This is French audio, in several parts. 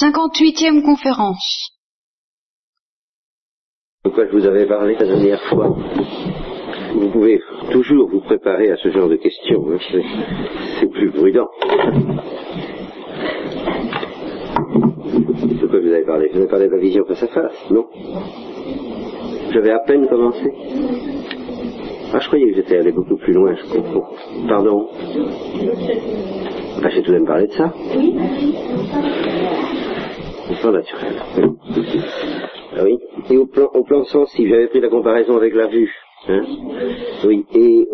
58e conférence. De quoi je vous avais parlé la dernière fois. Vous pouvez toujours vous préparer à ce genre de questions. hein, c'est- C'est plus prudent. De quoi je vous avais parlé? Je vous avais parlé de la vision face à face, non? J'avais à peine commencé. Ah, je croyais que j'étais allé beaucoup plus loin, je comprends. Pardon? Bah, j'ai tout de même parlé de ça. Pas naturel. Ah oui. Et au plan, au plan sensible, j'avais pris la comparaison avec la vue. Hein oui. Et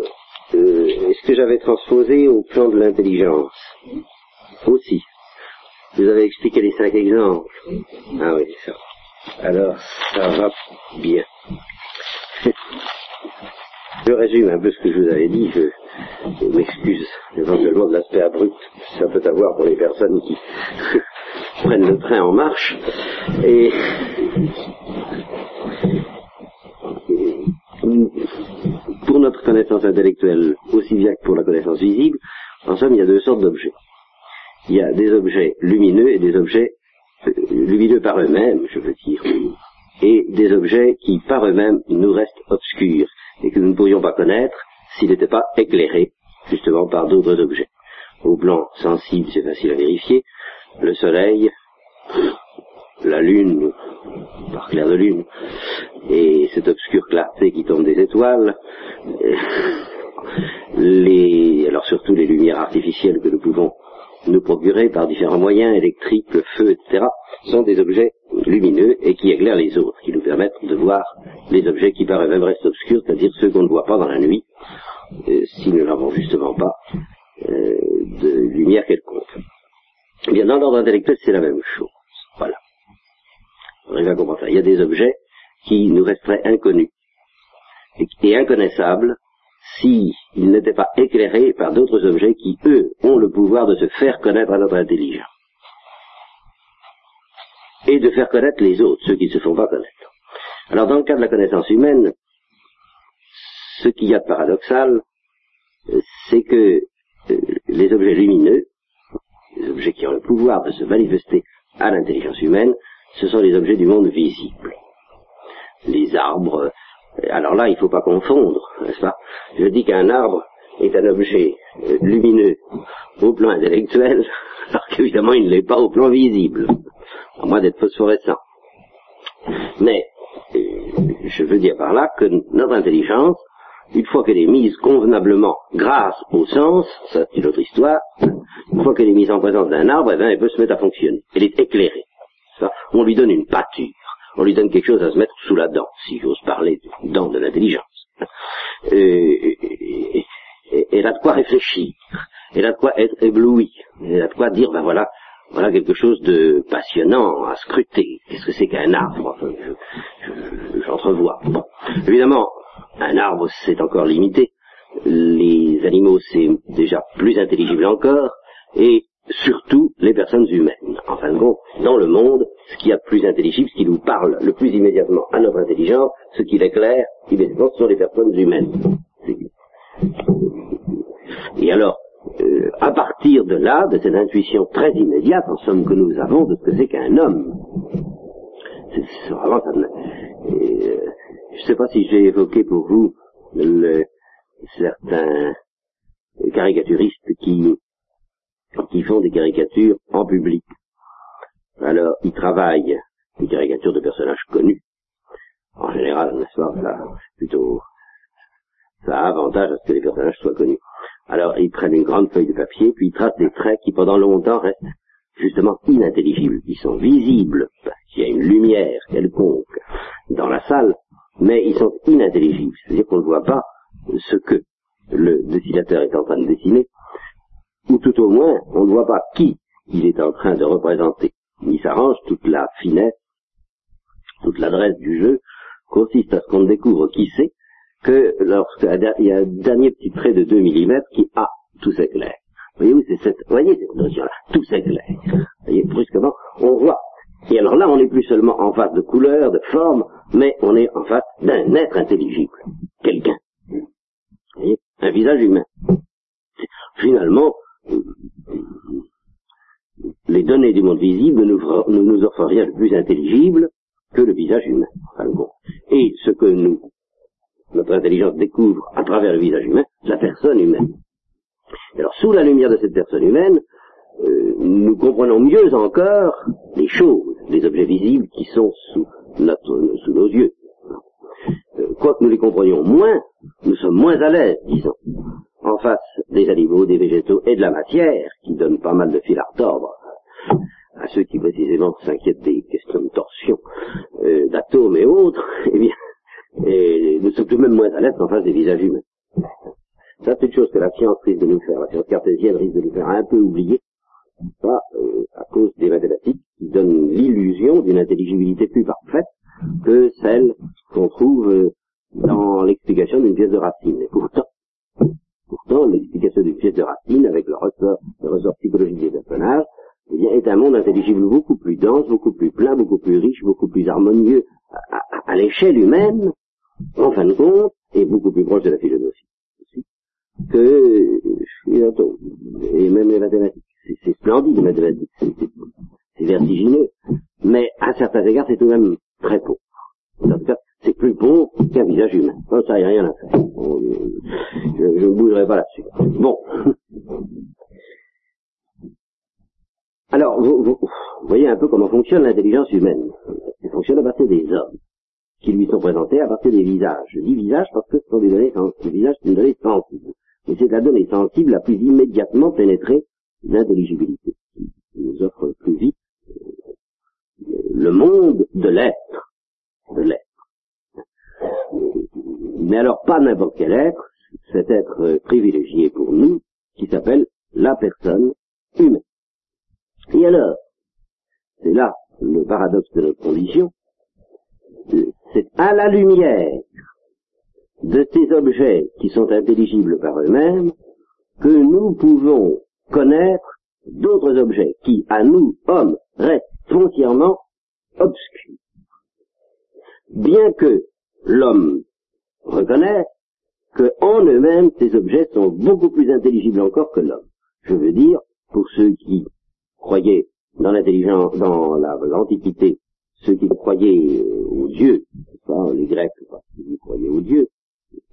euh, est-ce que j'avais transposé au plan de l'intelligence? Aussi. Vous avez expliqué les cinq exemples. Ah oui, ça. Alors, ça va bien. Je résume un peu ce que je vous avais dit. Je, je m'excuse éventuellement de l'aspect abrupt que ça peut avoir pour les personnes qui prennent le train en marche. Et pour notre connaissance intellectuelle, aussi bien que pour la connaissance visible, en somme, il y a deux sortes d'objets. Il y a des objets lumineux et des objets euh, lumineux par eux-mêmes, je veux dire, et des objets qui par eux-mêmes nous restent obscurs et que nous ne pourrions pas connaître s'ils n'étaient pas éclairés justement par d'autres objets. Au plan sensible, c'est facile à vérifier. Le soleil, la lune, par clair de lune, et cette obscure clarté qui tombe des étoiles, les, alors surtout les lumières artificielles que nous pouvons nous procurer par différents moyens, électriques, le feu, etc., sont des objets lumineux et qui éclairent les autres, qui nous permettent de voir les objets qui par eux-mêmes restent obscurs, c'est-à-dire ceux qu'on ne voit pas dans la nuit, euh, si nous n'avons justement pas euh, de lumière quelconque. Eh bien, dans l'ordre intellectuel, c'est la même chose. Voilà. On à comprendre ça. Il y a des objets qui nous resteraient inconnus et inconnaissables s'ils n'étaient pas éclairés par d'autres objets qui, eux, ont le pouvoir de se faire connaître à notre intelligence. Et de faire connaître les autres, ceux qui ne se font pas connaître. Alors, dans le cas de la connaissance humaine, ce qu'il y a de paradoxal, c'est que euh, les objets lumineux, les objets qui ont le pouvoir de se manifester à l'intelligence humaine, ce sont les objets du monde visible. Les arbres, alors là, il ne faut pas confondre, n'est-ce pas? Je dis qu'un arbre est un objet euh, lumineux au plan intellectuel, alors qu'évidemment il ne l'est pas au plan visible, à moins d'être phosphorescent. Mais euh, je veux dire par là que notre intelligence, une fois qu'elle est mise convenablement grâce au sens, ça c'est une autre histoire, une fois qu'elle est mise en présence d'un arbre, eh bien, elle peut se mettre à fonctionner. Elle est éclairée. On lui donne une pâture. On lui donne quelque chose à se mettre sous la dent, si j'ose parler de dent de l'intelligence. Euh, et- et- et- elle a de quoi réfléchir. Elle a de quoi être éblouie. Elle a de quoi dire, ben voilà, voilà quelque chose de passionnant à scruter. Qu'est-ce que c'est qu'un arbre? J'entrevois. Bon. Évidemment, un arbre, c'est encore limité. Les animaux, c'est déjà plus intelligible encore. Et surtout, les personnes humaines. En fin de compte, dans le monde, ce qu'il y a de plus intelligible, ce qui nous parle le plus immédiatement à notre intelligence, ce qui l'éclaire, immédiatement, ce sont les personnes humaines. Et alors, euh, à partir de là, de cette intuition très immédiate, en somme, que nous avons de ce que c'est qu'un homme, c'est vraiment ça. Euh, je ne sais pas si j'ai évoqué pour vous le- certains caricaturistes qui, qui font des caricatures en public. Alors, ils travaillent des caricatures de personnages connus. En général, n'est-ce pas, ça, plutôt, ça a avantage à ce que les personnages soient connus. Alors, ils prennent une grande feuille de papier, puis ils tracent des traits qui pendant longtemps restent justement inintelligibles. Ils sont visibles, parce qu'il y a une lumière quelconque dans la salle, mais ils sont inintelligibles. C'est-à-dire qu'on ne voit pas ce que le dessinateur est en train de dessiner, ou tout au moins, on ne voit pas qui il est en train de représenter. Il s'arrange toute la finesse, toute l'adresse du jeu consiste à ce qu'on découvre qui c'est que lorsqu'il y a un dernier petit trait de 2 mm qui, ah, tout s'éclaire. Voyez-vous, c'est cette, voyez cette notion-là, tout s'éclaire. Voyez, brusquement, on voit. Et alors là, on n'est plus seulement en face de couleurs, de formes, mais on est en face d'un être intelligible. Quelqu'un. Voyez, un visage humain. Finalement, les données du monde visible ne nous, offrent rien de plus intelligible que le visage humain. Et ce que notre intelligence découvre à travers le visage humain, la personne humaine. Alors, sous la lumière de cette personne humaine, euh, nous comprenons mieux encore les choses, les objets visibles qui sont sous nos yeux. Quoique nous les comprenions moins, nous sommes moins à l'aise, disons, en face des animaux, des végétaux et de la matière, qui donnent pas mal de fil à retordre à ceux qui précisément s'inquiètent des questions de torsion euh, d'atomes et autres, eh bien, et nous sommes tout de même moins à l'aise en face des visages humains. Ça, c'est une chose que la science risque de nous faire, la science cartésienne risque de nous faire un peu oublier, pas euh, à cause des mathématiques qui donnent l'illusion d'une intelligibilité plus parfaite que celle qu'on trouve euh, dans l'explication d'une pièce de racine. Et pourtant, pourtant, l'explication d'une pièce de racine, avec le ressort, le ressort psychologique des personnages, eh bien, est un monde intelligible beaucoup plus dense, beaucoup plus plein, beaucoup plus riche, beaucoup plus harmonieux à, à l'échelle humaine, en fin de compte, et beaucoup plus proche de la philosophie que les atomes, et même les mathématiques. C'est splendide les mathématiques, c'est vertigineux, mais à certains égards c'est tout de même très pauvre. C'est plus pauvre qu'un visage humain. ça, n'y a rien à faire. Je ne bougerai pas là-dessus. Bon. Alors, vous, vous, voyez un peu comment fonctionne l'intelligence humaine. Elle fonctionne à partir des hommes qui lui sont présentés à partir des visages. Je dis visages parce que ce sont des données sensibles. Les visages, c'est une donnée sensible. Et c'est la donnée sensible la plus immédiatement pénétrée d'intelligibilité, qui nous offre plus vite le monde de l'être. De l'être. Mais alors pas n'importe quel être, cet être privilégié pour nous, qui s'appelle la personne humaine. Et alors, c'est là le paradoxe de notre condition, c'est à la lumière de ces objets qui sont intelligibles par eux-mêmes que nous pouvons connaître d'autres objets qui, à nous, hommes, restent foncièrement obscurs. Bien que l'homme reconnaisse que en eux-mêmes, ces objets sont beaucoup plus intelligibles encore que l'homme. Je veux dire, pour ceux qui croyaient dans l'intelligence, dans l'Antiquité, ceux qui croyaient aux dieux, les Grecs, qui croyaient aux dieux,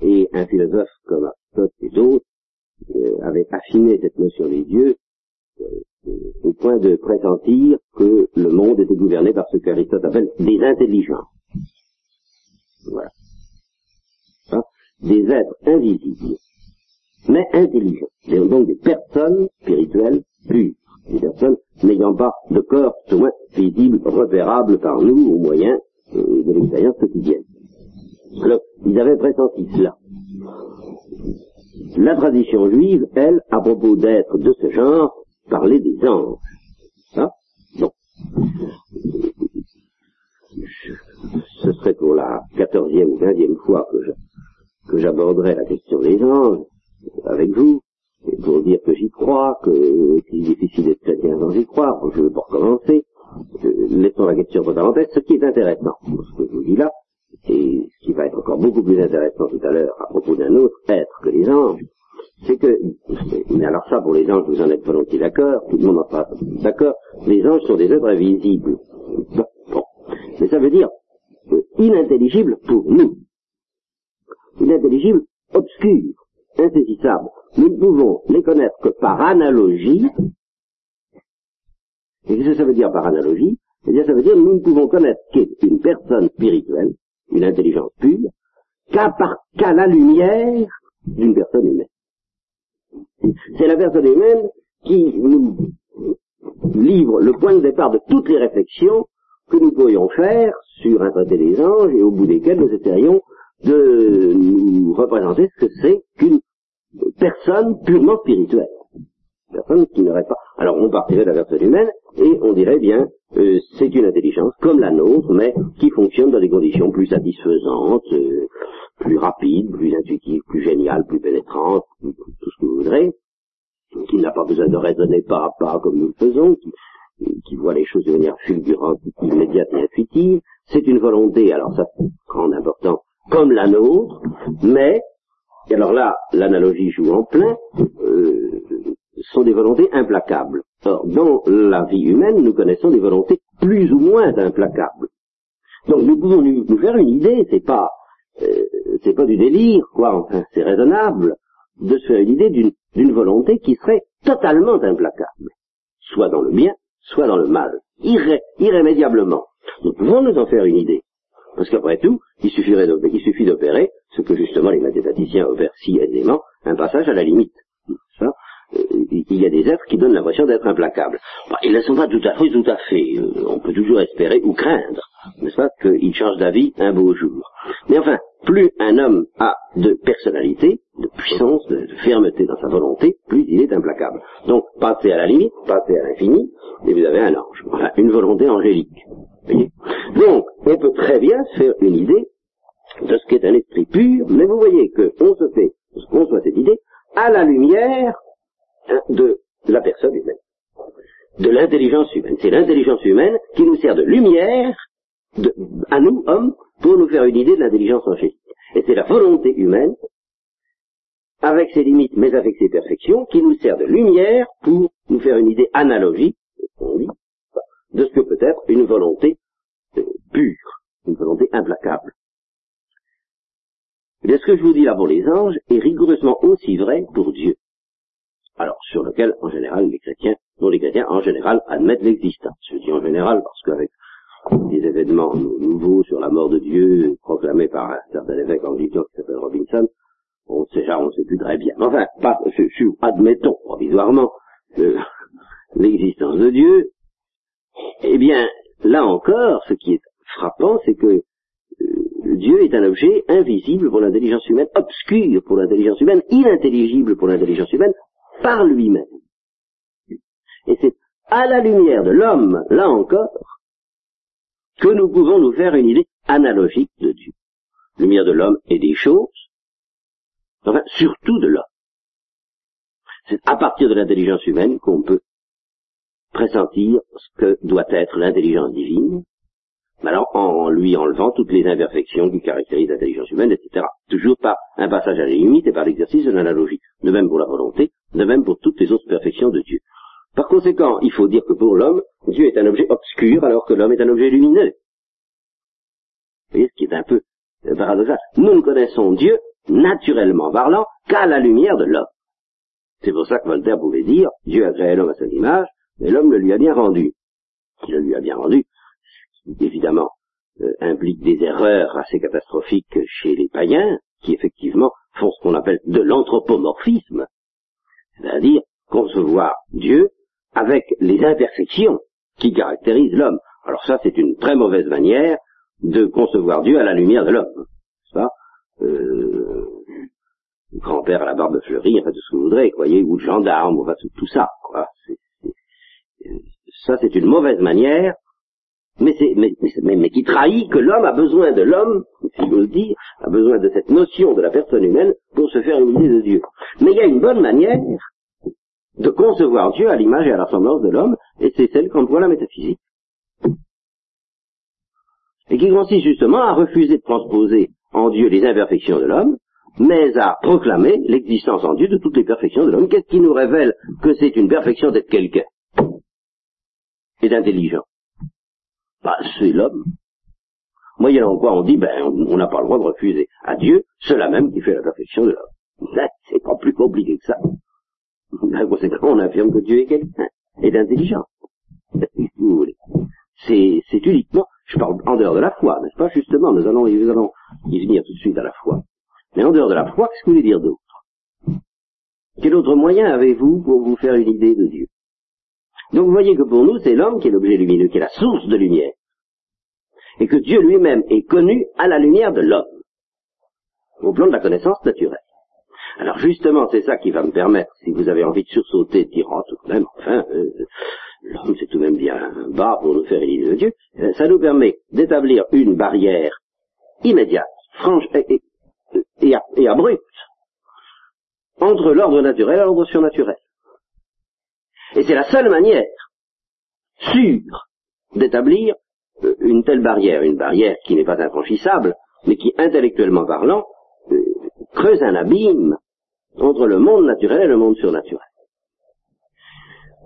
et un philosophe comme Aristote et d'autres euh, avait affiné cette notion des dieux euh, au point de pressentir que le monde était gouverné par ce qu'Aristote appelle des intelligents. Voilà. Hein? Des êtres invisibles, mais intelligents. Donc des personnes spirituelles pures. Des personnes n'ayant pas de corps, au moins visible, repérable par nous au moyen euh, de l'expérience quotidienne. Alors, ils avaient pressenti cela. La tradition juive, elle, à propos d'êtres de ce genre, parlait des anges. Hein Bon. Ce serait pour la quatorzième ou quinzième fois que j'aborderai la question des anges avec vous, et pour dire que j'y crois, que c'est difficile d'être chrétien sans y croire, je ne veux pas recommencer. Laissons la question de parenthèse. Ce qui est intéressant, ce que je vous dis là, et ce qui va être encore beaucoup plus intéressant tout à l'heure à propos d'un autre être que les anges, c'est que, mais alors ça pour les anges vous en êtes volontiers d'accord, tout le monde en pas d'accord, les anges sont des êtres invisibles. Bon, mais ça veut dire euh, inintelligibles pour nous, inintelligibles, obscurs, insaisissables. Nous ne pouvons les connaître que par analogie. Et qu'est-ce que ça veut dire par analogie? Eh bien, ça veut dire que nous ne pouvons connaître qu'une personne spirituelle, une intelligence pure, qu'à la lumière d'une personne humaine. C'est la personne humaine qui nous livre le point de départ de toutes les réflexions que nous pourrions faire sur un traité des anges et au bout desquelles nous essayerions de nous représenter ce que c'est qu'une personne purement spirituelle. Personne qui n'aurait pas. Alors on partirait de la personne humaine et on dirait bien euh, c'est une intelligence comme la nôtre, mais qui fonctionne dans des conditions plus satisfaisantes, euh, plus rapides, plus intuitives, plus géniales, plus pénétrantes, tout ce que vous voudrez, qui n'a pas besoin de raisonner pas à pas comme nous le faisons, qui, qui voit les choses de manière fulgurante, immédiate et intuitive. C'est une volonté, alors ça, grande important, comme la nôtre, mais, et alors là, l'analogie joue en plein, euh, sont des volontés implacables. Or, dans la vie humaine, nous connaissons des volontés plus ou moins implacables. Donc nous pouvons nous, faire une idée, c'est pas euh, c'est pas du délire, quoi, enfin, c'est raisonnable de se faire une idée d'une volonté qui serait totalement implacable, soit dans le bien, soit dans le mal, irrémédiablement. Nous pouvons nous en faire une idée. Parce qu'après tout, il, suffirait il suffit d'opérer ce que justement les mathématiciens opèrent si aisément, un passage à la limite. Ça, il y a des êtres qui donnent l'impression d'être implacables. Bah, ils ne sont pas tout à fait, tout à fait. Euh, on peut toujours espérer ou craindre, n'est-ce pas, qu'ils changent d'avis un beau jour. Mais enfin, plus un homme a de personnalité, de puissance, de, fermeté dans sa volonté, plus il est implacable. Donc, passez à la limite, passez à l'infini, et vous avez un ange. Enfin, une volonté angélique. Donc, on peut très bien se faire une idée de ce qu'est un esprit pur, mais vous voyez qu'on se fait, qu'on soit cette idée, à la lumière de la personne humaine, de l'intelligence humaine. C'est l'intelligence humaine qui nous sert de lumière à nous, hommes, pour nous faire une idée de l'intelligence angélique. Et c'est la volonté humaine, avec ses limites mais avec ses perfections, qui nous sert de lumière pour nous faire une idée analogique, de ce que peut être une volonté euh, pure, une volonté implacable. Mais ce que je vous dis là pour les anges est rigoureusement aussi vrai pour Dieu. Alors, sur lequel, en général, les chrétiens, dont les chrétiens, en général, admettent l'existence. Je dis en général parce qu'avec des événements nouveaux sur la mort de Dieu, proclamés par un certain évêque anglican qui s'appelle Robinson, on sait déjà, on ne sait plus très bien. Enfin, pas, admettons provisoirement l'existence de Dieu, eh bien, là encore, ce qui est frappant, c'est que euh, Dieu est un objet invisible pour l'intelligence humaine, obscur pour l'intelligence humaine, inintelligible pour l'intelligence humaine, par lui-même. Et c'est à la lumière de l'homme, là encore, que nous pouvons nous faire une idée analogique de Dieu. Lumière de l'homme et des choses, enfin surtout de l'homme. C'est à partir de l'intelligence humaine qu'on peut pressentir ce que doit être l'intelligence divine, alors en lui enlevant toutes les imperfections qui caractérisent l'intelligence humaine, etc. Toujours par un passage à la limite et par l'exercice de l'analogie. De même pour la volonté, de même pour toutes les autres perfections de Dieu. Par conséquent, il faut dire que pour l'homme, Dieu est un objet obscur alors que l'homme est un objet lumineux. Vous voyez ce qui est un peu paradoxal. Nous ne connaissons Dieu, naturellement parlant, qu'à la lumière de l'homme. C'est pour ça que Voltaire pouvait dire, Dieu a créé l'homme à son image, mais l'homme le lui a bien rendu. Il le lui a bien rendu, évidemment, euh, implique des erreurs assez catastrophiques chez les païens, qui effectivement font ce qu'on appelle de l'anthropomorphisme, c'est-à-dire concevoir Dieu avec les imperfections qui caractérisent l'homme. Alors ça, c'est une très mauvaise manière de concevoir Dieu à la lumière de l'homme. Ça, euh, grand-père à la barbe fleurie, enfin tout ce que vous voudrez, voyez, ou de gendarme, enfin tout, tout ça. Quoi. ça, c'est une mauvaise manière, mais, mais, mais, mais, qui trahit que l'homme a besoin de l'homme, si j'ose dire, a besoin de cette notion de la personne humaine pour se faire une idée de Dieu. Mais il y a une bonne manière de concevoir Dieu à l'image et à la ressemblance de l'homme, et c'est celle qu'emploie la métaphysique. Et qui consiste justement à refuser de transposer en Dieu les imperfections de l'homme, mais à proclamer l'existence en Dieu de toutes les perfections de l'homme. Qu'est-ce qui nous révèle que c'est une perfection d'être quelqu'un et d'intelligent? Bah, c'est l'homme. Moyennant quoi on dit, ben, on n'a pas le droit de refuser à Dieu cela même qui fait la perfection de l'homme. C'est pas plus compliqué que ça. Par conséquent, on affirme que Dieu est quelqu'un, est intelligent. C'est, c'est uniquement, je parle en dehors de la foi, n'est-ce pas Justement, nous allons, nous allons y venir tout de suite à la foi. Mais en dehors de la foi, qu'est-ce que vous voulez dire d'autre? Quel autre moyen avez-vous pour vous faire une idée de Dieu? Donc vous voyez que pour nous, c'est l'homme qui est l'objet lumineux, qui est la source de lumière. Et que Dieu lui-même est connu à la lumière de l'homme, au plan de la connaissance naturelle. Alors justement, c'est ça qui va me permettre, si vous avez envie de sursauter, de dire, oh, tout de même, enfin, euh, l'homme c'est tout de même bien bas pour nous faire une idée de Dieu, euh, ça nous permet d'établir une barrière immédiate, franche et, et, abrupte entre l'ordre naturel et l'ordre surnaturel. Et c'est la seule manière sûre d'établir euh, une telle barrière, une barrière qui n'est pas infranchissable, mais qui, intellectuellement parlant, creuse un abîme entre le monde naturel et le monde surnaturel.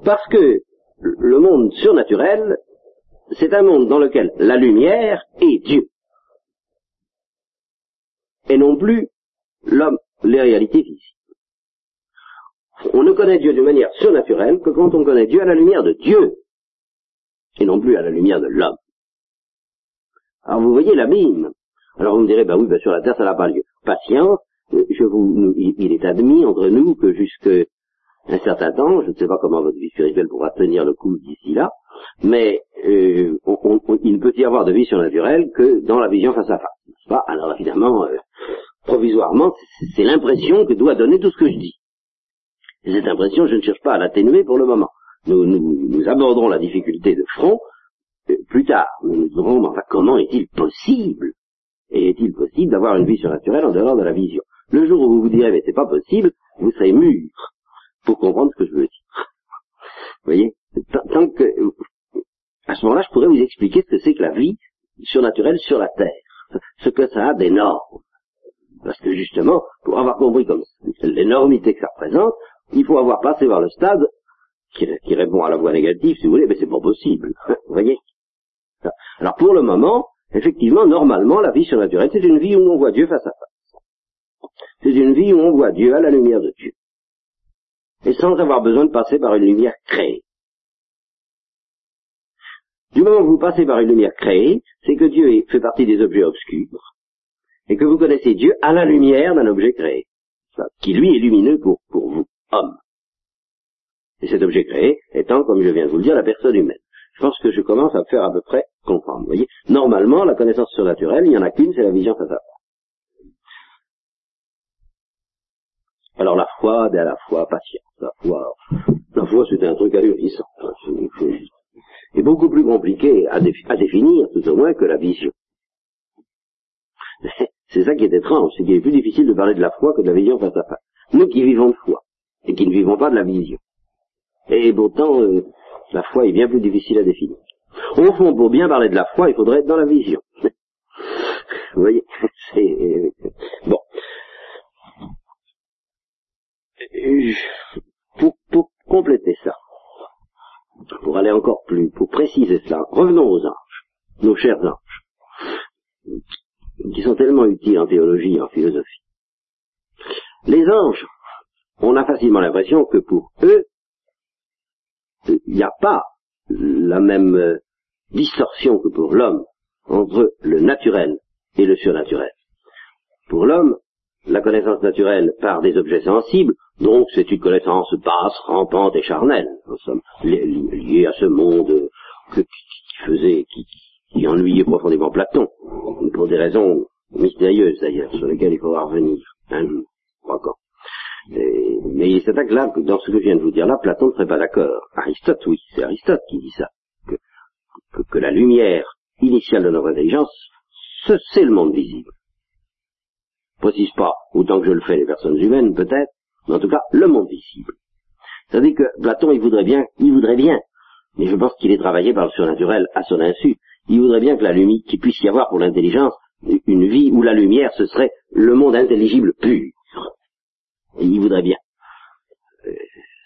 Parce que le monde surnaturel, c'est un monde dans lequel la lumière est Dieu. Et non plus l'homme, les réalités visibles. On ne connaît Dieu d'une manière surnaturelle que quand on connaît Dieu à la lumière de Dieu, et non plus à la lumière de l'homme. Alors vous voyez la mine. Alors vous me direz, bah oui, bah sur la terre ça n'a pas lieu. Patience, je vous, il est admis entre nous que jusque un certain temps, je ne sais pas comment votre vie spirituelle pourra tenir le coup d'ici là, mais euh, il ne peut y avoir de vie surnaturelle que dans la vision face à face. Pas? Alors évidemment, euh, provisoirement, c'est l'impression que doit donner tout ce que je dis. Et cette impression, je ne cherche pas à l'atténuer pour le moment. Nous, nous, nous, aborderons la difficulté de front euh, plus tard. Nous nous dirons, enfin, comment est-il possible Et est-il possible d'avoir une vie surnaturelle en dehors de la vision? Le jour où vous vous direz, mais c'est pas possible, vous serez mûr pour comprendre ce que je veux dire. Vous voyez? Tant que, à ce moment-là, je pourrais vous expliquer ce que c'est que la vie surnaturelle sur la Terre, ce que ça a d'énorme. Parce que justement, pour avoir compris comme l'énormité que ça représente, il faut avoir passé par le stade qui, répond à la voie négative, si vous voulez, mais c'est pas possible. vous voyez Alors pour le moment, effectivement, normalement, la vie surnaturelle, c'est une vie où on voit Dieu face à face. C'est une vie où on voit Dieu à la lumière de Dieu. Et sans avoir besoin de passer par une lumière créée. Du moment que vous passez par une lumière créée, c'est que Dieu fait partie des objets obscurs, et que vous connaissez Dieu à la lumière d'un objet créé, qui lui est lumineux pour, pour vous, homme. Et cet objet créé étant, comme je viens de vous le dire, la personne humaine. Je pense que je commence à me faire à peu près comprendre. Vous voyez Normalement, la connaissance surnaturelle, il n'y en a qu'une, c'est la vision face à face. Alors la foi, ben à la fois patience. La foi, la foi c'est un truc ahurissant. C'est beaucoup plus compliqué à définir, tout au moins, que la vision. C'est ça qui est étrange, c'est qu'il est plus difficile de parler de la foi que de la vision face à face. Nous qui vivons de foi, et qui ne vivons pas de la vision. Et pourtant, euh, la foi est bien plus difficile à définir. Au fond, pour bien parler de la foi, il faudrait être dans la vision. Vous voyez c'est, Bon. Pour, pour compléter ça, pour aller encore plus, pour préciser cela, revenons aux anges, nos chers anges, qui sont tellement utiles en théologie et en philosophie. Les anges, on a facilement l'impression que pour eux, il n'y a pas la même euh, distorsion que pour l'homme entre le naturel et le surnaturel. Pour l'homme, la connaissance naturelle part des objets sensibles, donc c'est une connaissance basse, rampante et charnelle. Nous sommes liés à ce monde qui faisait, qui, ennuyait profondément Platon, pour des raisons mystérieuses d'ailleurs, sur lesquelles il faudra revenir un encore. Mais il s'attaque là, dans ce que je viens de vous dire là, Platon ne serait pas d'accord. Aristote, oui, c'est Aristote qui dit ça. Que, que, la lumière initiale de notre intelligence, c'est le monde visible. Je précise pas autant que je le fais les personnes humaines, peut-être, mais en tout cas, le monde visible. C'est-à-dire que Platon, il voudrait bien, il voudrait bien, mais je pense qu'il est travaillé par le surnaturel à son insu. Il voudrait bien que la lumière, qu'il puisse y avoir pour l'intelligence une vie où la lumière, ce serait le monde intelligible pur. Et il voudrait bien. Euh,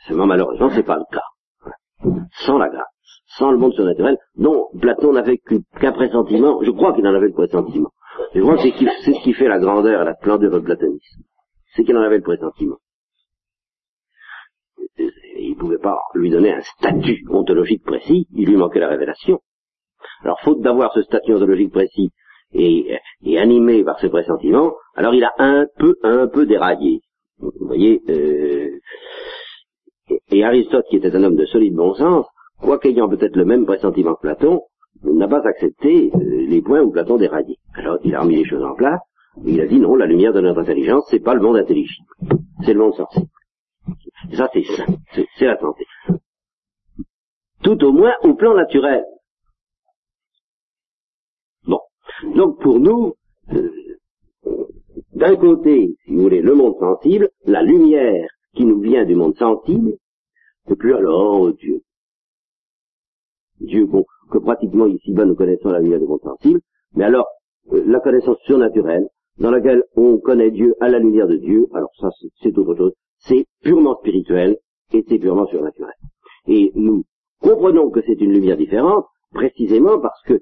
seulement malheureusement, c'est pas le cas. Sans la grâce, sans le monde surnaturel, dont Platon n'avait qu'un pressentiment, je crois qu'il en avait le pressentiment. Je crois que c'est ce qui fait la grandeur et la splendeur du platonisme. C'est qu'il en avait le pressentiment. Il ne pouvait pas lui donner un statut ontologique précis, il lui manquait la révélation. Alors, faute d'avoir ce statut ontologique précis et, animé par ce pressentiment, alors il a un peu, un peu déraillé. Vous voyez, euh, et Aristote, qui était un homme de solide bon sens, quoique ayant peut-être le même pressentiment que Platon, n'a pas accepté euh, les points où Platon déraillait. Alors il a remis les choses en place, et il a dit non, la lumière de notre intelligence, c'est pas le monde intelligible, c'est le monde sensible. ça c'est ça, c'est la santé. Tout au moins au plan naturel. Bon. Donc pour nous, euh, d'un côté, si vous voulez, le monde sensible, la lumière qui nous vient du monde sensible, et puis alors oh, Dieu. Dieu que pratiquement ici-bas nous connaissons la lumière du monde sensible, mais alors euh, la connaissance surnaturelle, dans laquelle on connaît Dieu à la lumière de Dieu, alors ça c'est autre chose, c'est purement spirituel et c'est purement surnaturel. Et nous comprenons que c'est une lumière différente, précisément parce que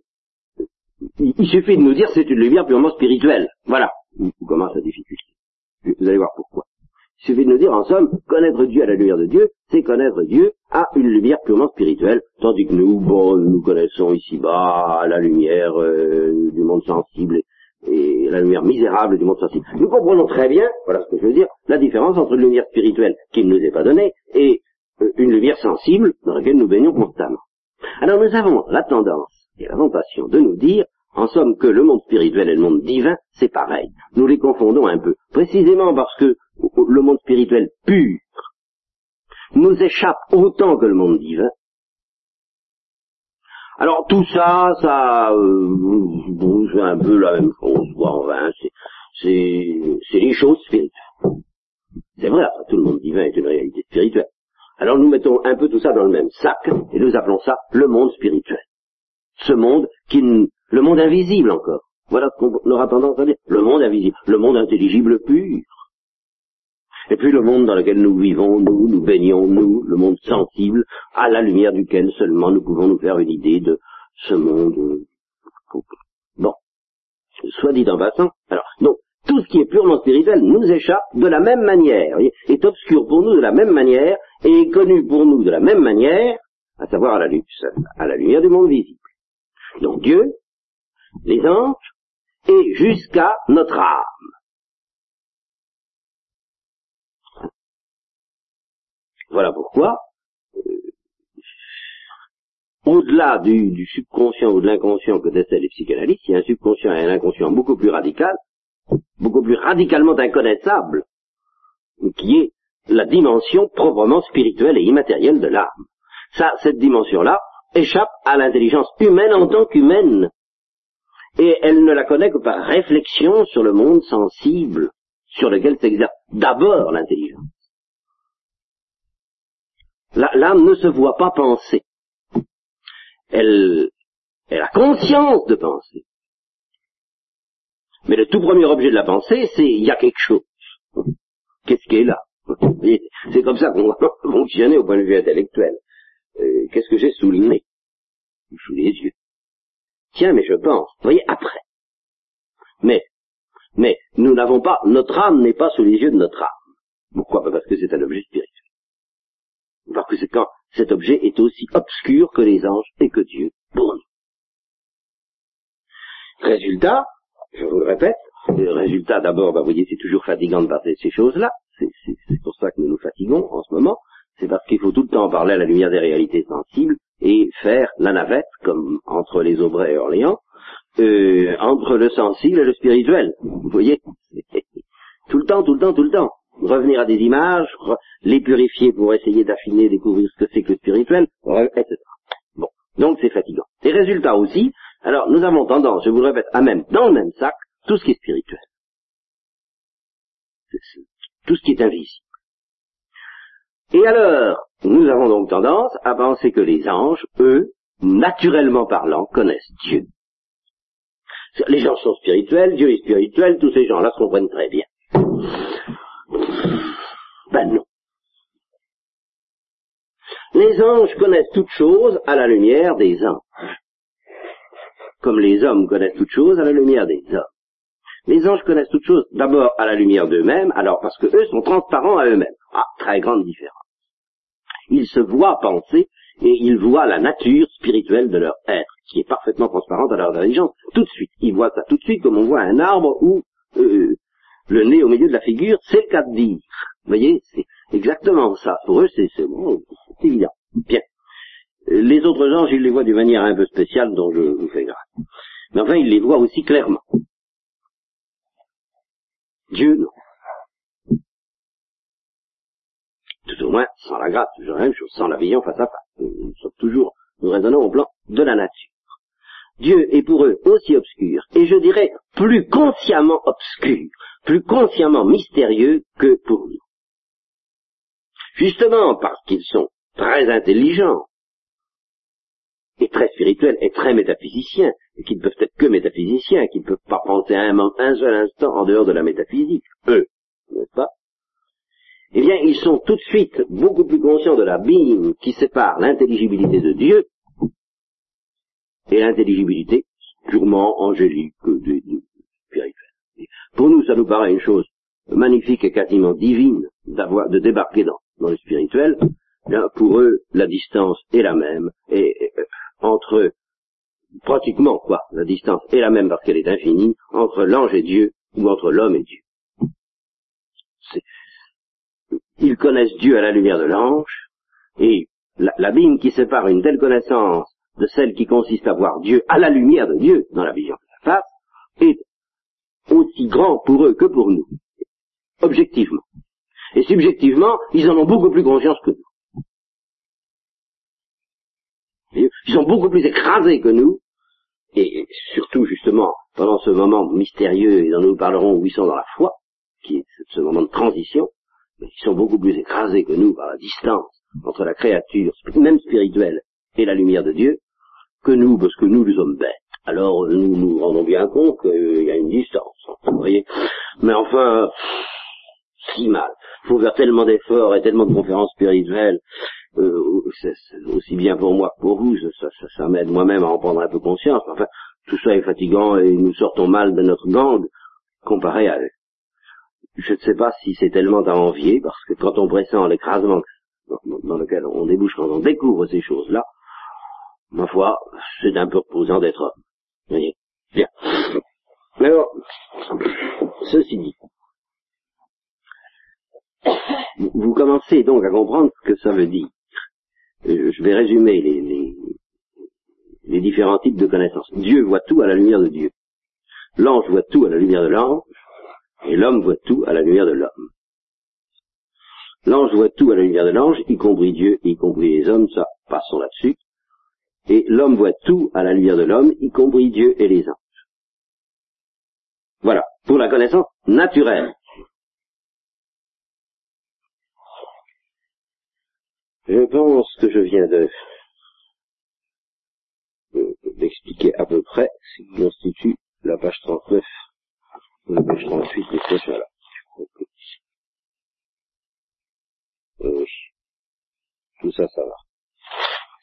il suffit de nous dire c'est une lumière purement spirituelle. Voilà où commence la difficulté. Vous allez voir pourquoi. Il suffit de nous dire, en somme, connaître Dieu à la lumière de Dieu, c'est connaître Dieu à une lumière purement spirituelle, tandis que nous, bon, nous connaissons ici-bas la lumière euh, du monde sensible et, la lumière misérable du monde sensible. Nous comprenons très bien, voilà ce que je veux dire, la différence entre une lumière spirituelle qui ne nous est pas donnée et euh, une lumière sensible dans laquelle nous baignons constamment. Alors nous avons la tendance et la tentation de nous dire, en somme, que le monde spirituel et le monde divin, c'est pareil. Nous les confondons un peu, précisément parce que le monde spirituel pur nous échappe autant que le monde divin. Alors tout ça, ça, euh, c'est un peu la même chose, enfin, c'est les choses spirituelles. C'est vrai, tout le monde divin est une réalité spirituelle. Alors nous mettons un peu tout ça dans le même sac et nous appelons ça le monde spirituel. Ce monde qui, le monde invisible encore. Voilà ce qu'on aura tendance à dire. Le monde invisible, le monde intelligible pur. Et puis le monde dans lequel nous vivons, nous, nous baignons, nous, le monde sensible, à la lumière duquel seulement nous pouvons nous faire une idée de ce monde. Bon. Soit dit en passant. Alors, donc, tout ce qui est purement spirituel nous échappe de la même manière, est obscur pour nous de la même manière, et est connu pour nous de la même manière, à savoir à la, à la lumière du monde visible. Donc Dieu, les anges, et jusqu'à notre âme. Voilà pourquoi, euh, au-delà du, subconscient ou de l'inconscient que décèlent les psychanalystes, il y a un subconscient et un inconscient beaucoup plus radical, beaucoup plus radicalement inconnaissable, qui est la dimension proprement spirituelle et immatérielle de l'âme. Ça, cette dimension-là échappe à l'intelligence humaine en tant qu'humaine. Et elle ne la connaît que par réflexion sur le monde sensible, sur lequel s'exerce d'abord l'intelligence. L'âme ne se voit pas penser. Elle, elle a conscience de penser. Mais le tout premier objet de la pensée, c'est il y a quelque chose. Qu'est-ce qui est là? C'est comme ça qu'on va fonctionner au point de vue intellectuel. Euh, qu'est-ce que j'ai sous le nez? Sous les yeux. Tiens, mais je pense. Vous voyez, après. Mais, mais, nous n'avons pas, notre âme n'est pas sous les yeux de notre âme. Pourquoi? Parce que c'est un objet spirituel. Parce que c'est quand cet objet est aussi obscur que les anges et que Dieu pour nous. Résultat, je vous le répète, le résultat d'abord, bah, vous voyez, c'est toujours fatigant de parler de ces choses-là. C'est pour ça que nous nous fatiguons en ce moment. C'est parce qu'il faut tout le temps parler à la lumière des réalités sensibles et faire la navette, comme entre les Aubrais et Orléans, euh, entre le sensible et le spirituel. Vous voyez Tout le temps, tout le temps, tout le temps. Revenir à des images, les purifier pour essayer d'affiner, découvrir ce que c'est que le spirituel, etc. Bon, donc c'est fatigant. Et résultat aussi, alors nous avons tendance, je vous le répète, à même dans le même sac tout ce qui est spirituel. tout ce qui est invisible. Et alors, nous avons donc tendance à penser que les anges, eux, naturellement parlant, connaissent Dieu. Les gens sont spirituels, Dieu est spirituel, tous ces gens-là se comprennent très bien. Ben non. Les anges connaissent toutes choses à la lumière des anges comme les hommes connaissent toutes choses à la lumière des hommes. Les anges connaissent toutes choses d'abord à la lumière d'eux-mêmes, alors parce que eux sont transparents à eux-mêmes. Ah, très grande différence. Ils se voient penser et ils voient la nature spirituelle de leur être, qui est parfaitement transparente à leur intelligence. Tout de suite, ils voient ça tout de suite comme on voit un arbre où euh, le nez au milieu de la figure, c'est le cas de dire. Vous voyez, c'est exactement ça. Pour eux, c'est évident. Bien. Les autres anges, ils les voient d'une manière un peu spéciale dont je vous fais grâce. Mais enfin, ils les voient aussi clairement. Dieu, non. Tout au moins, sans la grâce, toujours la même chose, sans la vision face à face. Nous sommes toujours, nous raisonnons au plan de la nature. Dieu est pour eux aussi obscur, et je dirais plus consciemment obscur, plus consciemment mystérieux que pour nous. Justement parce qu'ils sont très intelligents, et très spirituels et très métaphysiciens, et qui ne peuvent être que métaphysiciens, qui ne peuvent pas penser un, un seul instant en dehors de la métaphysique, eux, n'est-ce pas? Eh bien, ils sont tout de suite beaucoup plus conscients de l'abîme qui sépare l'intelligibilité de Dieu et l'intelligibilité purement angélique, spirituelle. Pour nous, ça nous paraît une chose magnifique et quasiment divine d'avoir, de débarquer dans, le spirituel. Pour eux, la distance est la même, et, entre pratiquement quoi, la distance est la même parce qu'elle est infinie entre l'ange et Dieu ou entre l'homme et Dieu. Ils connaissent Dieu à la lumière de l'ange, et l'abîme qui sépare une telle connaissance de celle qui consiste à voir Dieu à la lumière de Dieu dans la vision de la face est aussi grand pour eux que pour nous, objectivement. Et subjectivement, ils en ont beaucoup plus conscience que nous. Ils sont beaucoup plus écrasés que nous, et surtout justement pendant ce moment mystérieux, et dont nous parlerons où ils sont dans la foi, qui est ce moment de transition, ils sont beaucoup plus écrasés que nous par la distance entre la créature, même spirituelle, et la lumière de Dieu, que nous, parce que nous, nous sommes bêtes. Alors nous nous rendons bien compte qu'il y a une distance, vous voyez. Mais enfin, si mal. Il faut faire tellement d'efforts et tellement de conférences spirituelles, euh, aussi bien pour moi que pour vous, ça, ça, ça m'aide moi-même à en prendre un peu conscience. Enfin, tout ça est fatigant et nous sortons mal de notre gang comparé à eux. Je ne sais pas si c'est tellement à envier, parce que quand on pressent l'écrasement dans, lequel on débouche quand on découvre ces choses-là, ma foi, c'est un peu reposant d'être homme. Vous voyez? Bien. Alors, ceci dit, vous commencez donc à comprendre ce que ça veut dire. Euh, je vais résumer les, les, les différents types de connaissances. Dieu voit tout à la lumière de Dieu. L'ange voit tout à la lumière de l'ange, et l'homme voit tout à la lumière de l'homme. L'ange voit tout à la lumière de l'ange, y compris Dieu, y compris les hommes, ça, passons là-dessus. Et l'homme voit tout à la lumière de l'homme, y compris Dieu et les anges. Voilà, pour la connaissance naturelle. Je pense que je viens de d'expliquer à peu près ce qui constitue la page 39 ou la page 38 de ce là Oui. Tout ça, ça va.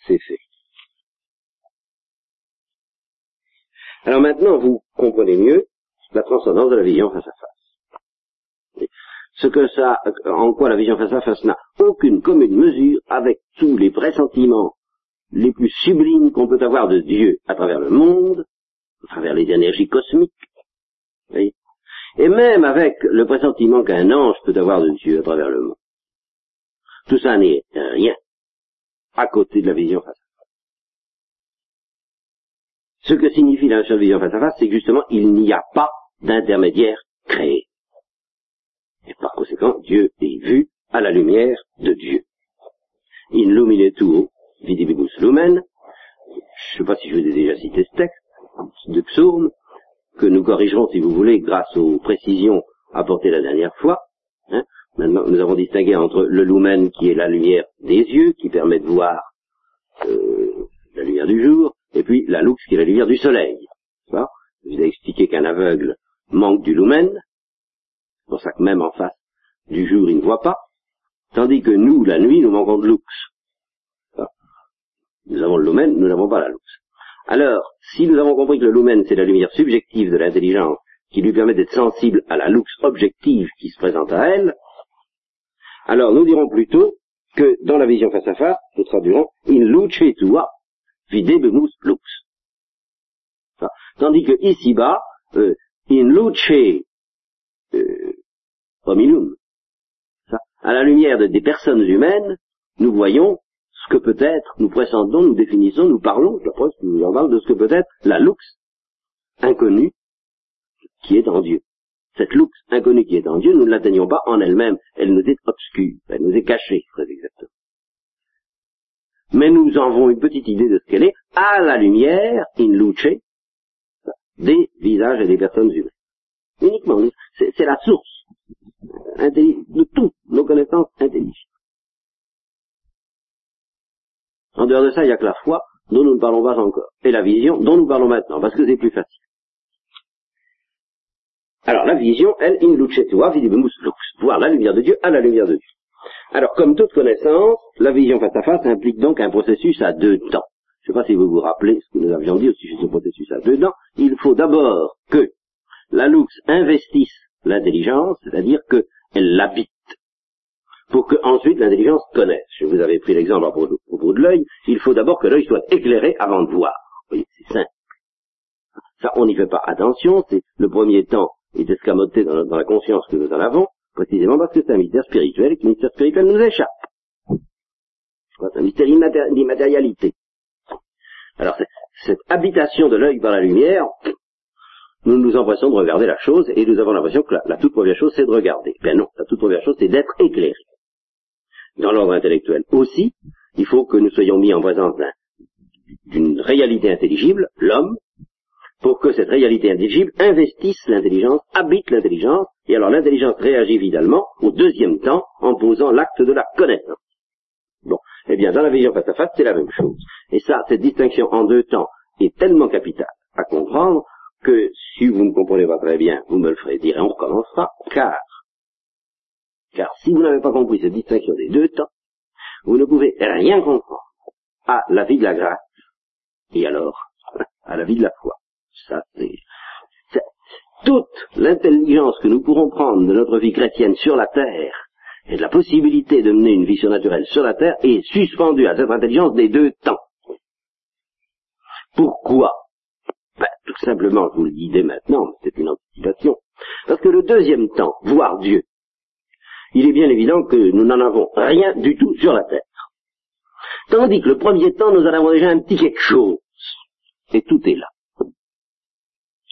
C'est fait. Alors maintenant, vous comprenez mieux la transcendance de la vision face à face. Ce que ça, en quoi la vision face à face n'a aucune commune mesure avec tous les pressentiments les plus sublimes qu'on peut avoir de Dieu à travers le monde, à travers les énergies cosmiques, et même avec le pressentiment qu'un ange peut avoir de Dieu à travers le monde. Tout ça n'est rien à côté de la vision face à face. Ce que signifie la vision face à face, c'est justement, il n'y a pas d'intermédiaire créé. Et par conséquent, Dieu est vu à la lumière de Dieu. In lumine tuo vidibibus lumen. Je ne sais pas si je vous ai déjà cité ce texte de psaume, que nous corrigerons, si vous voulez, grâce aux précisions apportées la dernière fois. Hein. Maintenant, nous avons distingué entre le lumen, qui est la lumière des yeux, qui permet de voir euh, la lumière du jour, et puis la lux, qui est la lumière du soleil. Je vous ai expliqué qu'un aveugle manque du lumen, c'est pour ça que même en face du jour, il ne voit pas, tandis que nous, la nuit, nous manquons de lux. Nous avons le lumen, nous n'avons pas la lux. Alors, si nous avons compris que le lumen, c'est la lumière subjective de l'intelligence, qui lui permet d'être sensible à la lux objective qui se présente à elle, alors nous dirons plutôt que dans la vision face à face, nous traduirons in luce tua videbemus lux. Tandis que ici-bas, euh, in luce euh, hominum, à la lumière de, des personnes humaines, nous voyons ce que peut être, nous pressentons, nous définissons, nous parlons, je pense que nous en parlons de ce que peut être la lux inconnue qui est en Dieu. Cette lux inconnue qui est en Dieu, nous ne l'atteignons pas en elle-même, elle nous est obscure, elle nous est cachée, très exactement. Mais nous en avons une petite idée de ce qu'elle est à la lumière, in luce, des visages et des personnes humaines. Uniquement, c'est la source de toutes nos connaissances intelligibles. En dehors de ça, il n'y a que la foi, dont nous ne parlons pas encore, et la vision, dont nous parlons maintenant, parce que c'est plus facile. Alors la vision, elle, in lucetua vidibimus lux, voir la lumière de Dieu à la lumière de Dieu. Alors, comme toute connaissance, la vision face à face implique donc un processus à deux temps. Je ne sais pas si vous vous rappelez ce que nous avions dit au sujet de ce processus à deux temps. Il faut d'abord que la lux investisse l'intelligence, c'est-à-dire qu'elle l'habite, pour que ensuite l'intelligence connaisse. Je vous avais pris l'exemple à propos de l'œil. Il faut d'abord que l'œil soit éclairé avant de voir. Vous voyez, c'est simple. Ça, on n'y fait pas attention. C'est le premier temps est escamoté dans, dans la conscience que nous en avons précisément parce que c'est un mystère spirituel et que le mystère spirituel nous échappe. C'est un mystère d'immatérialité. Alors, cette habitation de l'œil par la lumière, nous nous empressons de regarder la chose et nous avons l'impression que la, toute première chose c'est de regarder. Ben non, la toute première chose c'est d'être éclairé. Dans l'ordre intellectuel aussi, il faut que nous soyons mis en présence d'une réalité intelligible, l'homme, pour que cette réalité intelligible investisse l'intelligence, habite l'intelligence, et alors l'intelligence réagit évidemment au deuxième temps en posant l'acte de la connaissance. Bon, eh bien dans la vision face à face, c'est la même chose. Et ça, cette distinction en deux temps est tellement capitale à comprendre que si vous ne comprenez pas très bien, vous me le ferez dire et on recommencera, car, car si vous n'avez pas compris cette distinction des deux temps, vous ne pouvez rien comprendre à la vie de la grâce, et alors à la vie de la foi. Ça, toute l'intelligence que nous pourrons prendre de notre vie chrétienne sur la terre et de la possibilité de mener une vie surnaturelle sur la terre est suspendue à cette intelligence des deux temps. Pourquoi? Ben, Tout simplement, je vous le dis dès maintenant, c'est une anticipation. Parce que le deuxième temps, voir Dieu, il est bien évident que nous n'en avons rien du tout sur la terre. Tandis que le premier temps, nous en avons déjà un petit quelque chose. Et tout est là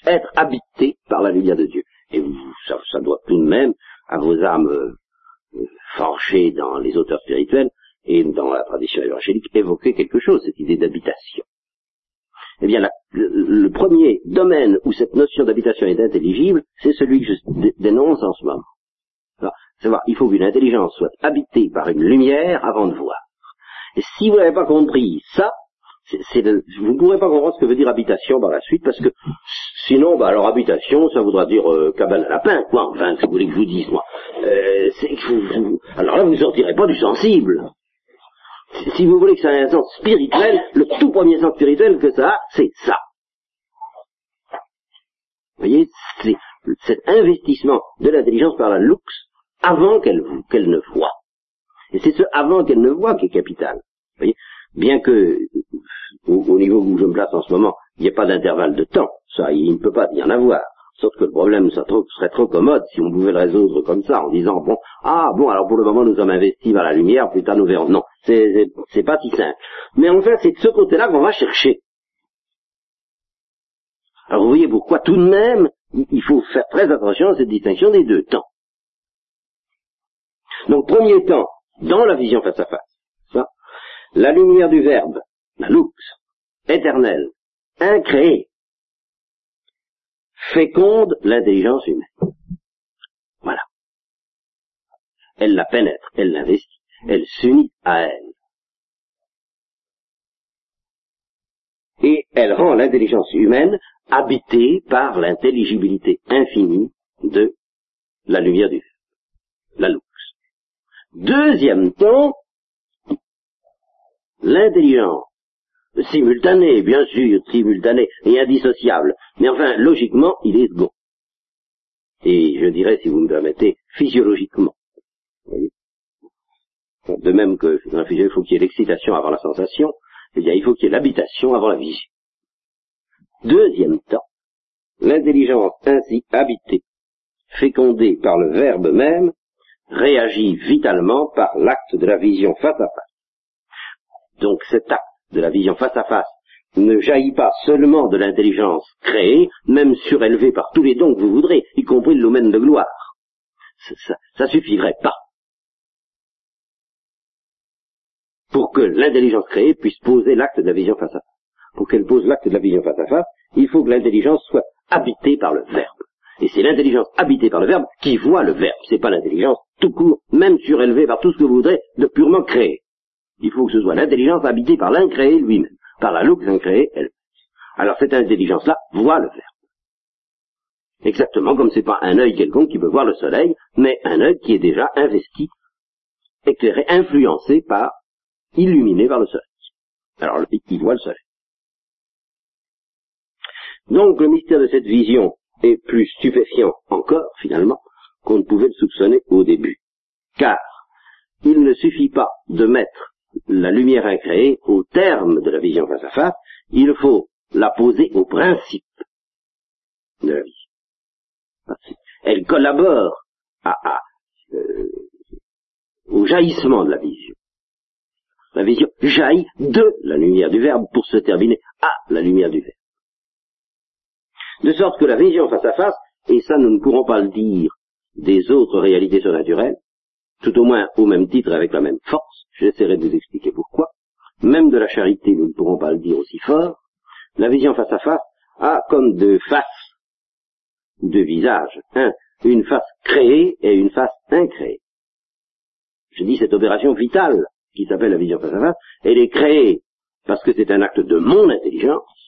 être habité par la lumière de Dieu. Et ça, ça doit tout de même à vos âmes euh, dans les auteurs spirituels et dans la tradition évangélique évoquer quelque chose, cette idée d'habitation. Eh bien, le, premier domaine où cette notion d'habitation est intelligible, c'est celui que je dénonce en ce moment. Savoir, il faut qu'une intelligence soit habitée par une lumière avant de voir. Et si vous n'avez pas compris ça, vous ne pourrez pas comprendre ce que veut dire habitation par la suite, parce que sinon, bah, alors habitation, ça voudra dire euh, cabane à lapin, quoi, enfin, que vous voulez que je vous dise, moi. Euh, alors là, vous ne sortirez pas du sensible. Si vous voulez que ça ait un sens spirituel, le tout premier sens spirituel que ça a, c'est ça. Vous voyez, c'est cet investissement de l'intelligence par la lux avant qu'elle ne voit. Et c'est ce avant qu'elle ne voit qui est capital. Vous voyez Bien que au, niveau où je me place en ce moment, il n'y ait pas d'intervalle de temps. Ça, il ne peut pas y en avoir. Sauf que le problème serait trop commode si on pouvait le résoudre comme ça, en disant, bon, ah bon, alors pour le moment nous sommes investis dans la lumière, plus tard nous verrons. Non, c'est pas si simple. Mais en fait, c'est de ce côté-là qu'on va chercher. Alors vous voyez pourquoi tout de même, il faut faire très attention à cette distinction des deux temps. Donc premier temps, dans la vision face à face, ça, la lumière du Verbe, la lux, éternelle, incréée, féconde l'intelligence humaine. Voilà. Elle la pénètre, elle l'investit, elle s'unit à elle. Et elle rend l'intelligence humaine habitée par l'intelligibilité infinie de la lumière du la lux. Deuxième temps, l'intelligence simultané, bien sûr, simultané et indissociable. Mais enfin, logiquement, il est second. Et je dirais, si vous me permettez, physiologiquement. De même que dans la physiologie, il faut qu'il y ait l'excitation avant la sensation, eh bien, il faut qu'il y ait l'habitation avant la vision. Deuxième temps, l'intelligence ainsi habitée, fécondée par le verbe même, réagit vitalement par l'acte de la vision face à face. Donc cet acte de la vision face à face ne jaillit pas seulement de l'intelligence créée, même surélevée par tous les dons que vous voudrez, y compris le domaine de gloire. Ça, suffirait pas. Pour que l'intelligence créée puisse poser l'acte de la vision face à face. Pour qu'elle pose l'acte de la vision face à face, il faut que l'intelligence soit habitée par le Verbe. Et c'est l'intelligence habitée par le Verbe qui voit le Verbe. C'est pas l'intelligence tout court, même surélevée par tout ce que vous voudrez, de purement créer. Il faut que ce soit l'intelligence habitée par l'incréé lui-même, par la loupe incréée elle. Alors cette intelligence-là voit le verbe. Exactement comme c'est pas un œil quelconque qui peut voir le soleil, mais un œil qui est déjà investi éclairé, influencé par, illuminé par le soleil. Alors il voit le soleil. Donc le mystère de cette vision est plus stupéfiant encore, finalement, qu'on ne pouvait le soupçonner au début. Car il ne suffit pas de mettre la lumière incréée au terme de la vision face à face, il faut la poser au principe de la vision. Elle collabore à, euh, au jaillissement de la vision. La vision jaillit de la lumière du Verbe pour se terminer à la lumière du Verbe. De sorte que la vision face à face, et ça nous ne pourrons pas le dire des autres réalités surnaturelles, tout au moins au même titre avec la même force, j'essaierai de vous expliquer pourquoi, même de la charité nous ne pourrons pas le dire aussi fort, la vision face à face a comme deux faces, deux visages, un, une face créée et une face incréée. Je dis cette opération vitale qui s'appelle la vision face à face, elle est créée parce que c'est un acte de mon intelligence,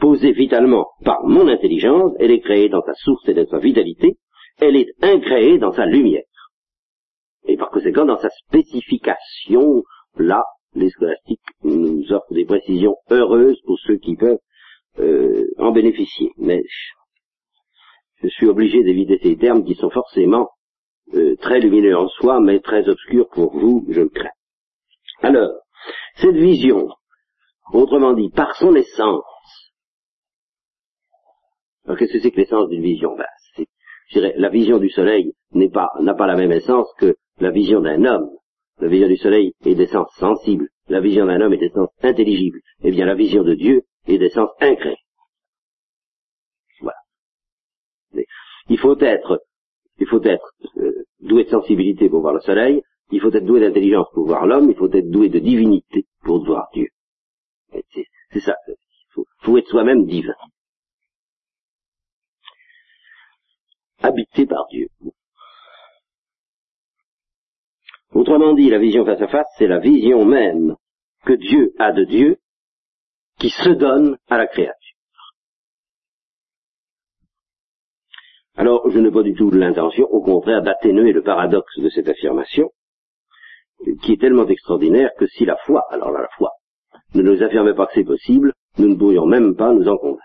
posée vitalement par mon intelligence, elle est créée dans sa source et dans sa vitalité, elle est incréée dans sa lumière. Et par conséquent, dans sa spécification, là, les scolastiques nous offrent des précisions heureuses pour ceux qui peuvent euh, en bénéficier. Mais je suis obligé d'éviter ces termes qui sont forcément euh, très lumineux en soi, mais très obscurs pour vous, je le crains. Alors, cette vision, autrement dit, par son essence, alors qu'est-ce que c'est que l'essence d'une vision ben, je dirais, La vision du soleil n'est pas, n'a pas la même essence que la vision d'un homme. La vision du soleil est d'essence sensible. La vision d'un homme est d'essence intelligible. Eh bien, la vision de Dieu est d'essence incréée. Voilà. il faut être, il faut être euh, doué de sensibilité pour voir le soleil. Il faut être doué d'intelligence pour voir l'homme. Il faut être doué de divinité pour voir Dieu. C'est ça. Il faut être soi-même divin. Habité par Dieu. Autrement dit, la vision face à face, c'est la vision même que Dieu a de Dieu qui se donne à la créature. Alors, je n'ai pas du tout l'intention, au contraire, d'atténuer le paradoxe de cette affirmation, qui est tellement extraordinaire que si la foi, alors là, la foi, ne nous affirmait pas que c'est possible, nous ne pourrions même pas nous en convaincre.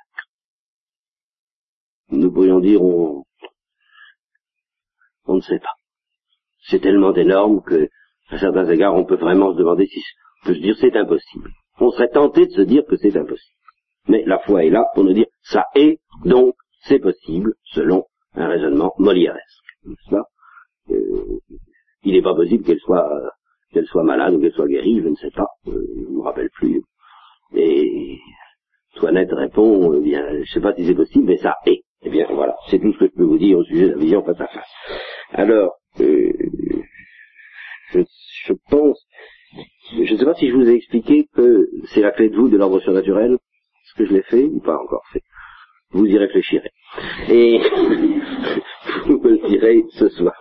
Nous pourrions dire, on, on ne sait pas c'est tellement énorme que, à certains égards, on peut vraiment se demander si, on peut se dire c'est impossible. On serait tenté de se dire que c'est impossible. Mais la foi est là pour nous dire ça est, donc c'est possible, selon un raisonnement molièresque. euh, il n'est pas possible qu'elle soit, qu'elle soit malade ou qu'elle soit guérie, je ne sais pas, euh, je ne me rappelle plus. Et Toinette répond, eh bien, je ne sais pas si c'est possible, mais ça est. Eh bien, voilà, c'est tout ce que je peux vous dire au sujet de la vision face à face. Alors, euh, je, pense, je ne sais pas si je vous ai expliqué que c'est la clé de vous de l'ordre surnaturel. Est-ce que je l'ai fait ou pas encore fait Vous y réfléchirez. Et vous me le direz ce soir.